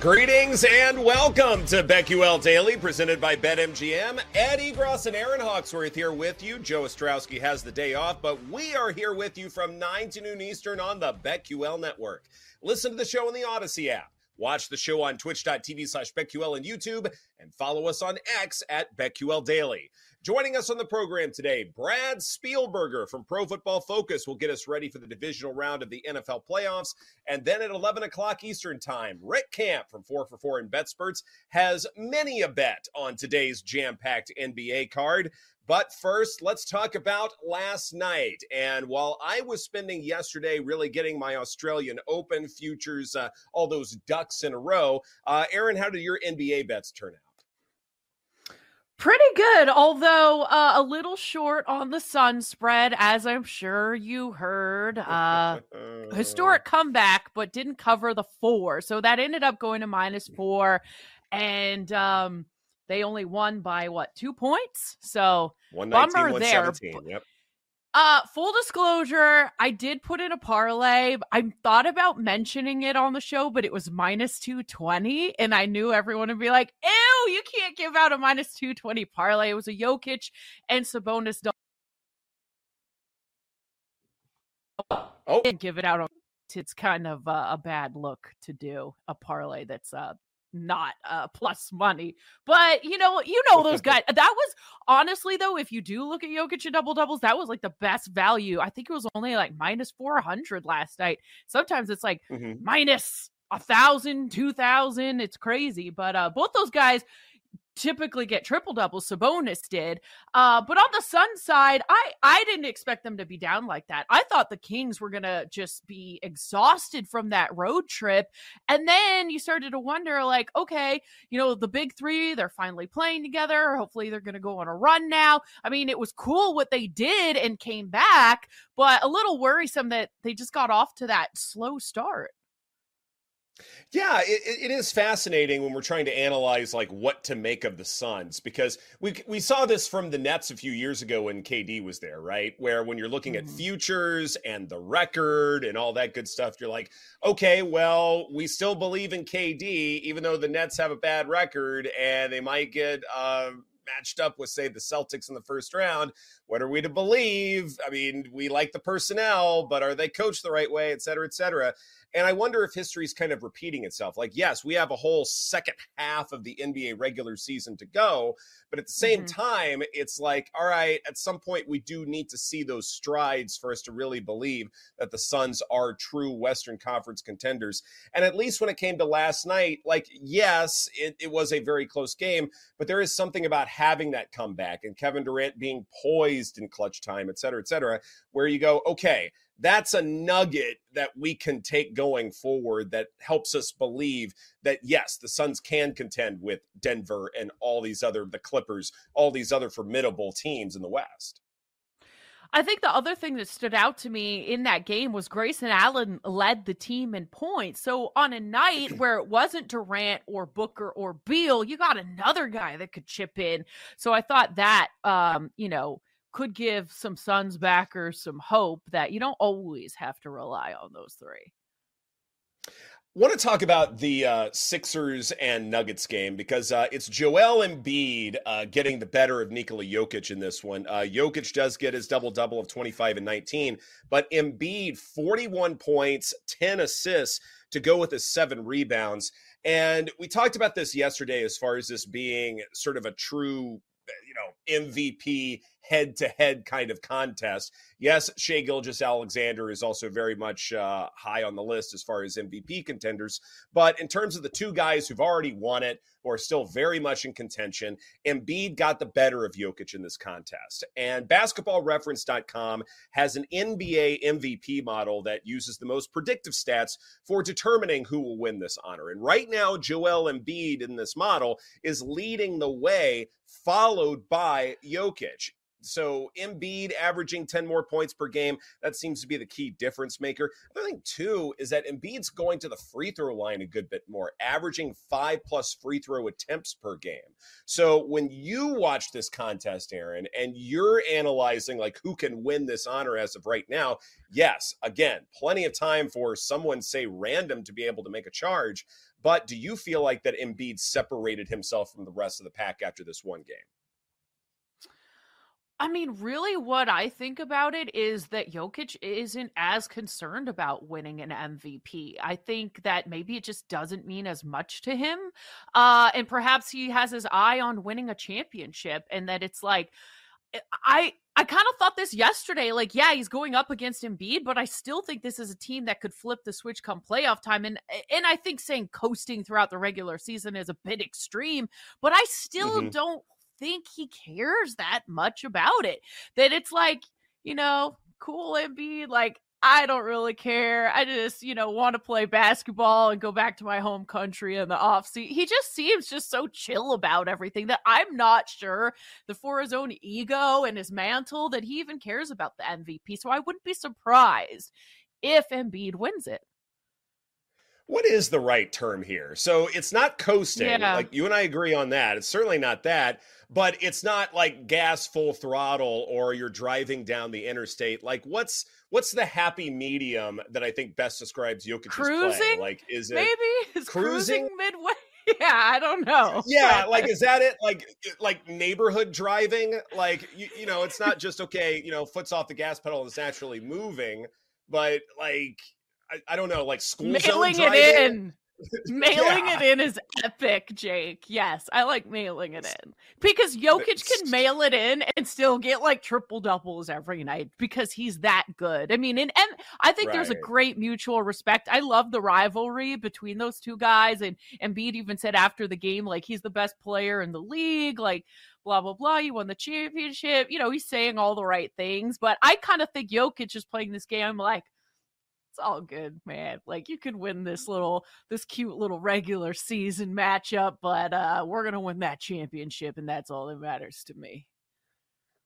Greetings and welcome to BetQL Daily, presented by BetMGM. Ed Egros and Erin Hawksworth here with you. Joe Ostrowski has the day off, but we are here with you from 9 to noon Eastern on the BetQL network. Listen to the show in the Odyssey app. Watch the show on twitch.tv slash BetQL and YouTube, and follow us on X at BetQL Daily. Joining us on the program today, Brad Spielberger from Pro Football Focus will get us ready for the divisional round of the NFL playoffs. And then at 11 o'clock Eastern Time, Rick Camp from 4 for 4 in BetSperts has many a bet on today's jam packed NBA card. But first, let's talk about last night. And while I was spending yesterday really getting my Australian Open futures, uh, all those ducks in a row, uh, Erin, how did your NBA bets turn out? Pretty good, although uh, a little short on the sun spread, as I'm sure you heard. Uh, historic comeback, but didn't cover the four. So that ended up going to minus four. And um, they only won by what, two points? So bummer there. Yep. Uh, full disclosure, I did put in a parlay. I thought about mentioning it on the show, but it was minus 220. And I knew everyone would be like, ew, you can't give out a minus 220 parlay. It was a Jokic and Sabonis. Oh, give it out. It's kind of uh, a bad look to do a parlay that's uh, not uh plus money. But you know, you know those guys. That was honestly though, if you do look at Jokic and double doubles, that was like the best value. I think it was only like minus four hundred last night. Sometimes it's like Mhm. minus a thousand, two thousand. It's crazy. But uh both those guys typically get triple doubles. Sabonis did. Uh, but on the Sun side, I I didn't expect them to be down like that. I thought the Kings were gonna just be exhausted from that road trip, and then you started to wonder, like, okay, you know, the big three, they're finally playing together. Hopefully, they're gonna go on a run now. I mean, it was cool what they did and came back, but a little worrisome that they just got off to that slow start. Yeah, it, it- is fascinating when we're trying to analyze like what to make of the Suns because we we saw this from the Nets a few years ago when KD was there, right? Where when you're looking at Mhm. futures and the record and all that good stuff, you're like, okay, well, we still believe in KD even though the Nets have a bad record and they might get uh, matched up with, say, the Celtics in the first round. What are we to believe? I mean, we like the personnel, but are they coached the right way, et cetera, et cetera? And I wonder if history is kind of repeating itself. Like, yes, we have a whole second half of the NBA regular season to go, but at the same mm-hmm. time, it's like, all right, at some point, we do need to see those strides for us to really believe that the Suns are true Western Conference contenders. And at least when it came to last night, like, yes, it, it was a very close game, but there is something about having that comeback and Kevin Durant being poised in clutch time, et cetera, et cetera, where you go, okay, that's a nugget that we can take going forward that helps us believe that yes, the Suns can contend with Denver and all these other the Clippers, all these other formidable teams in the West. I think the other thing that stood out to me in that game was Grayson Allen led the team in points. So on a night where it wasn't Durant or Booker or Beal, you got another guy that could chip in. So I thought that um, you know, could give some Suns backers some hope that you don't always have to rely on those three. want to talk about the uh, Sixers and Nuggets game because uh, it's Joel Embiid uh, getting the better of Nikola Jokic in this one. Uh, Jokic does get his double double of 25 and 19, but Embiid 41 points, 10 assists to go with his seven rebounds. And we talked about this yesterday as far as this being sort of a true you know MVP head to head kind of contest. Yes, Shai Gilgeous-Alexander is also very much uh, high on the list as far as MVP contenders. But in terms of the two guys who've already won it, or are still very much in contention, Embiid got the better of Jokic in this contest. And basketballreference.com has an NBA MVP model that uses the most predictive stats for determining who will win this honor. And right now, Joel Embiid in this model is leading the way, followed by Jokic. So Embiid averaging 10 more points per game, that seems to be the key difference maker. The thing, too, is that Embiid's going to the free throw line a good bit more, averaging five plus free throw attempts per game. So when you watch this contest, Erin, and you're analyzing like who can win this honor as of right now, yes, again, plenty of time for someone, say, random to be able to make a charge. But do you feel like that Embiid separated himself from the rest of the pack after this one game? I mean, really, what I think about it is that Jokic isn't as concerned about winning an MVP. I think that maybe it just doesn't mean as much to him. Uh, and perhaps he has his eye on winning a championship, and that it's like, eh, I. I kind of thought this yesterday. Like, yeah, he's going up against Embiid, but I still think this is a team that could flip the switch come playoff time. And and I think saying coasting throughout the regular season is a bit extreme, but I still mm-hmm. don't think he cares that much about it. That it's like, you know, cool Embiid, like I don't really care. I just, you know, want to play basketball and go back to my home country in the off season. He just seems just so chill about everything that I'm not sure that for his own ego and his mantle that he even cares about the MVP. So I wouldn't be surprised if Embiid wins it what is the right term here? So it's not coasting. Yeah. Like you and I agree on that. It's certainly not that, but it's not like gas full throttle or you're driving down the interstate. Like what's what's the happy medium that I think best describes Jokic's cruising? play? Like is it maybe is cruising, cruising midway? Yeah, I don't know. Yeah, like is that it? Like like neighborhood driving? Like you, you know, it's not just okay, you know, foot's off the gas pedal and it's naturally moving, but like I, I don't know, like school mailing it in. mailing yeah. it in is epic, Jake. Yes, I like mailing it in because Jokic can mail it in and still get like triple doubles every night because he's that good. I mean, and, and I think right. there's a great mutual respect. I love the rivalry between those two guys, and Embiid even said after the game like he's the best player in the league, like blah blah blah. You won the championship. You know, he's saying all the right things, but I kind of think Jokic is playing this game like it's all good, man. Like you could win this little this cute little regular season matchup, but uh we're gonna win that championship, and that's all that matters to me.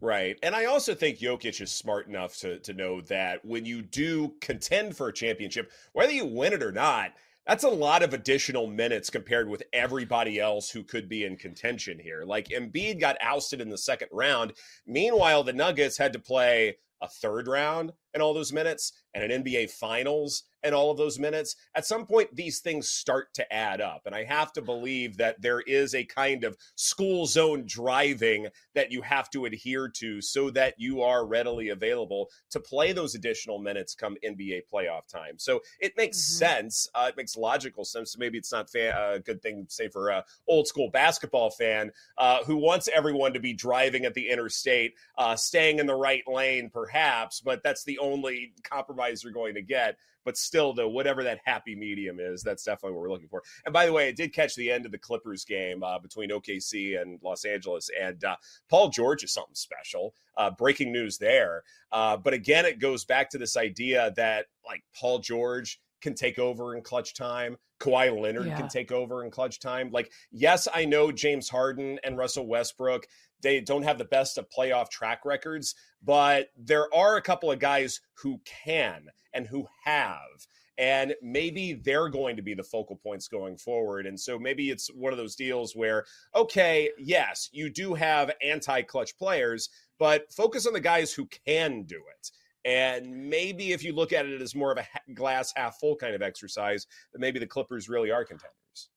Right. And I also think Jokic is smart enough to to know that when you do contend for a championship, whether you win it or not, that's a lot of additional minutes compared with everybody else who could be in contention here. Like Embiid got ousted in the second round. Meanwhile, the Nuggets had to play a third round and all those minutes and an NBA finals and all of those minutes, at some point these things start to add up. And I have to believe that there is a kind of school zone driving that you have to adhere to so that you are readily available to play those additional minutes come NBA playoff time. So it makes mm-hmm. sense. Uh, it makes logical sense. Maybe it's not a uh, good thing, say, for a old school basketball fan uh, who wants everyone to be driving at the interstate, uh, staying in the right lane, perhaps, but that's the only compromise you're going to get but still, though, whatever that happy medium is, that's definitely what we're looking for. And by the way, I did catch the end of the Clippers game uh, between OKC and Los Angeles, and uh, Paul George is something special. Uh, breaking news there. Uh, but again, it goes back to this idea that like Paul George can take over in clutch time. Kawhi Leonard yeah. can take over in clutch time. Like, yes, I know James Harden and Russell Westbrook, they don't have the best of playoff track records, but there are a couple of guys who can and who have. And maybe they're going to be the focal points going forward. And so maybe it's one of those deals where, okay, yes, you do have anti clutch players, but focus on the guys who can do it. And maybe if you look at it as more of a glass half full kind of exercise, then maybe the Clippers really are contenders.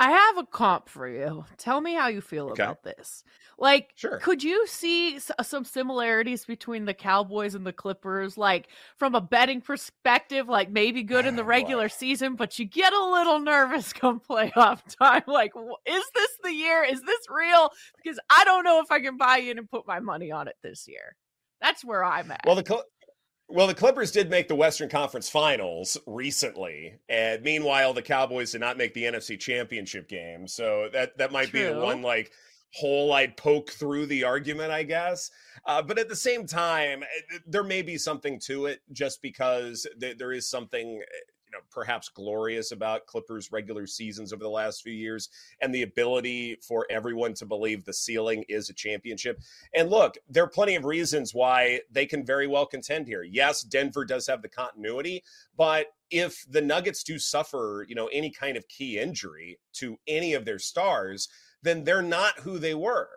I have a comp for you. Tell me how you feel okay. about this. Like, sure. could you see uh, some similarities between the Cowboys and the Clippers? Like, from a betting perspective, like maybe good in the oh, regular season, but you get a little nervous come playoff time. Like, is this the year? Is this real? Because I don't know if I can buy in and put my money on it this year. That's where I'm at. Well, the Cl- well, the Clippers did make the Western Conference Finals recently, and meanwhile, the Cowboys did not make the NFC Championship game. So that that might True. be the one like hole I'd poke through the argument, I guess. Uh, but at the same time, eh, there may be something to it, just because th- there is something eh, you know perhaps glorious about Clippers regular seasons over the last few years and the ability for everyone to believe the ceiling is a championship. And look, there are plenty of reasons why they can very well contend here. Yes, Denver does have the continuity, but if the Nuggets do suffer, you know, any kind of key injury to any of their stars, then they're not who they were.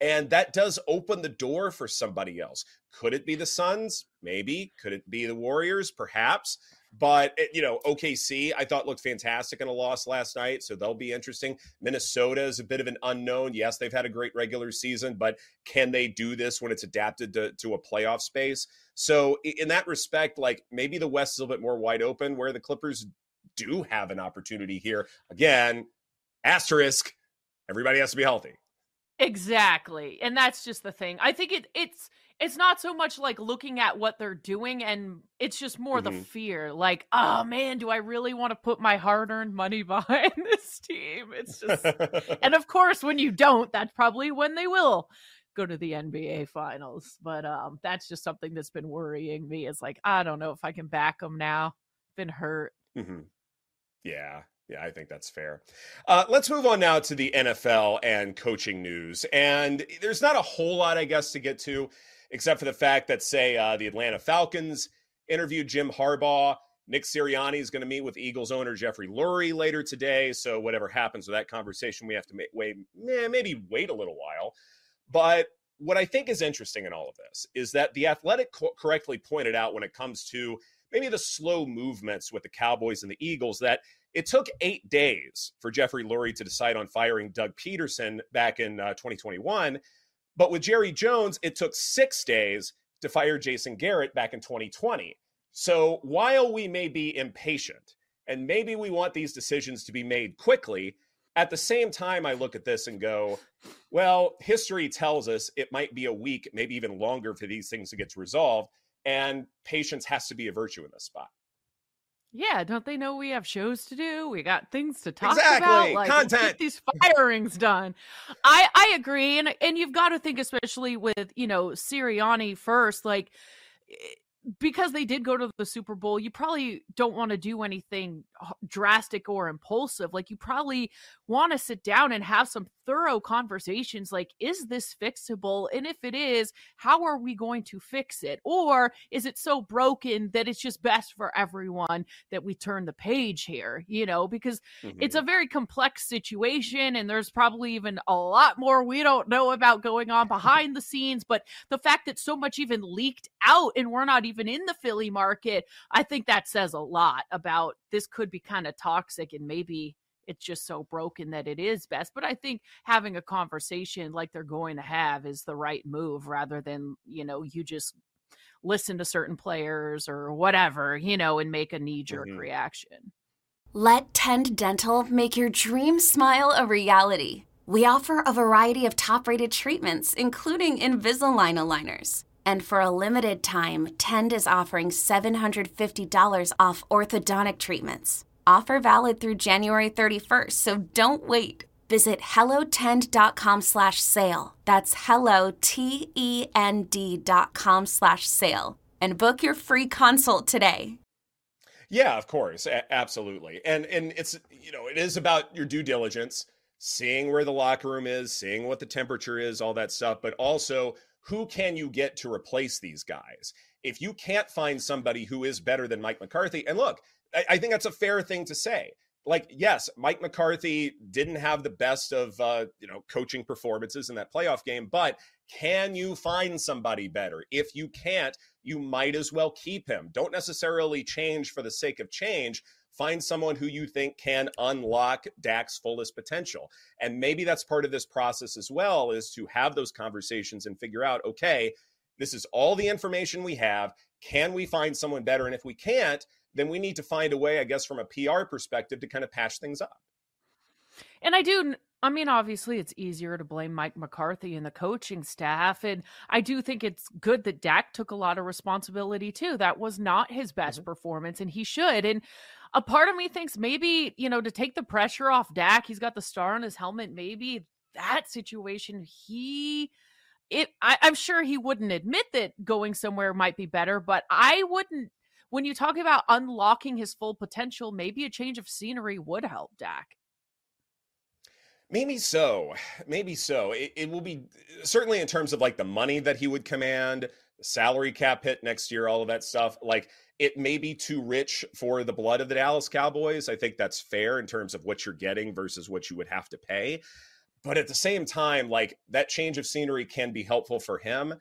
And that does open the door for somebody else. Could it be the Suns? Maybe. Could it be the Warriors? Perhaps. But you know, OKC I thought looked fantastic in a loss last night, so they'll be interesting. Minnesota is a bit of an unknown. Yes, they've had a great regular season, but can they do this when it's adapted to, to a playoff space? So in that respect, like maybe the West is a little bit more wide open, where the Clippers do have an opportunity here. Again, asterisk, everybody has to be healthy. Exactly. And that's just the thing. I think it it's it's not so much like looking at what they're doing and it's just more mm-hmm. the fear like oh man do i really want to put my hard-earned money behind this team it's just and of course when you don't that's probably when they will go to the nba finals but um that's just something that's been worrying me is like i don't know if i can back them now been hurt mm-hmm. yeah yeah, I think that's fair. Uh, let's move on now to the NFL and coaching news. And there's not a whole lot, I guess, to get to except for the fact that, say, uh, the Atlanta Falcons interviewed Jim Harbaugh. Nick Sirianni is going to meet with Eagles owner Jeffrey Lurie later today. So whatever happens with that conversation, we have to wait, maybe wait a little while. But what I think is interesting in all of this is that the Athletic co- correctly pointed out when it comes to maybe the slow movements with the Cowboys and the Eagles that it took eight days for Jeffrey Lurie to decide on firing Doug Pederson back in uh, 2021. But with Jerry Jones, it took six days to fire Jason Garrett back in 2020. So while we may be impatient and maybe we want these decisions to be made quickly, at the same time, I look at this and go, well, history tells us it might be a week, maybe even longer for these things to get resolved. And patience has to be a virtue in this spot. Yeah, don't they know we have shows to do? We got things to talk exactly. about. Like content. Get these firings done. I I agree, and and you've got to think, especially with you know Sirianni first, like eh, because they did go to the Super Bowl, you probably don't want to do anything drastic or impulsive. Like you probably want to sit down and have some thorough conversations like is this fixable and if it is how are we going to fix it or is it so broken that it's just best for everyone that we turn the page here you know because mm-hmm. it's a very complex situation and there's probably even a lot more we don't know about going on behind the scenes but the fact that so much even leaked out and we're not even even in the Philly market, I think that says a lot about this could be kind of toxic and maybe it's just so broken that it is best. But I think having a conversation like they're going to have is the right move rather than, you know, you just listen to certain players or whatever, you know, and make a knee jerk mm-hmm. reaction. Let Tend Dental make your dream smile a reality. We offer a variety of top rated treatments, including Invisalign aligners. And for a limited time, Tend is offering $750 off orthodontic treatments. Offer valid through January 31st, so don't wait. Visit hellotend.com slash sale. That's hello, T-E-N-D dot com slash sale. And book your free consult today. Yeah, of course. A- absolutely. And and it's, you know, it is about your due diligence, seeing where the locker room is, seeing what the temperature is, all that stuff, but also who can you get to replace these guys? If you can't find somebody who is better than Mike McCarthy, and look, I, I think that's a fair thing to say. Like, yes, Mike McCarthy didn't have the best of uh, you know coaching performances in that playoff game, but can you find somebody better? If you can't, you might as well keep him. Don't necessarily change for the sake of change. Find someone who you think can unlock Dak's fullest potential. And maybe that's part of this process as well, is to have those conversations and figure out, okay, this is all the information we have. Can we find someone better? And if we can't, then we need to find a way, I guess, from a PR perspective to kind of patch things up. And I do I mean, obviously, it's easier to blame Mike McCarthy and the coaching staff. And I do think it's good that Dak took a lot of responsibility too. That was not his best mm-hmm. performance, and he should. And a part of me thinks maybe, you know, to take the pressure off Dak, he's got the star on his helmet. Maybe that situation, he. It, I, I'm sure he wouldn't admit that going somewhere might be better, but I wouldn't when you talk about unlocking his full potential, maybe a change of scenery would help Dak. Maybe so. Maybe so. It, it, will be certainly in terms of like the money that he would command, salary cap hit next year, all of that stuff. Like it may be too rich for the blood of the Dallas Cowboys. I think that's fair in terms of what you're getting versus what you would have to pay. But at the same time, like that change of scenery can be helpful for him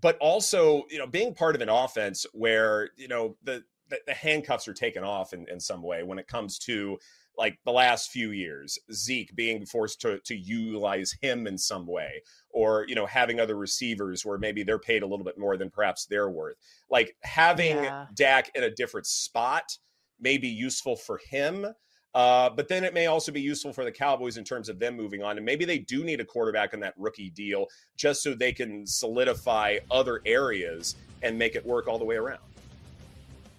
but also you know being part of an offense where you know the the, the handcuffs are taken off in, in some way when it comes to like the last few years zeke being forced to, to utilize him in some way or you know having other receivers where maybe they're paid a little bit more than perhaps they're worth like having yeah. dak in a different spot may be useful for him uh, but then it may also be useful for the Cowboys in terms of them moving on. And maybe they do need a quarterback in that rookie deal just so they can solidify other areas and make it work all the way around.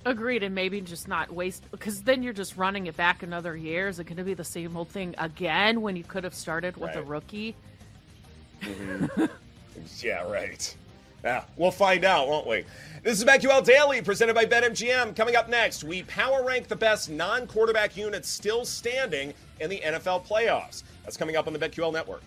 Agreed, and maybe just not waste because then you're just running it back another year. Is it going to be the same old thing again when you could have started with right. a rookie? Mm-hmm. yeah, right. Yeah, we'll find out, won't we? This is BetQL Daily, presented by BetMGM. Coming up next, we power rank the best non quarterback units still standing in the NFL playoffs. That's coming up on the BetQL Network.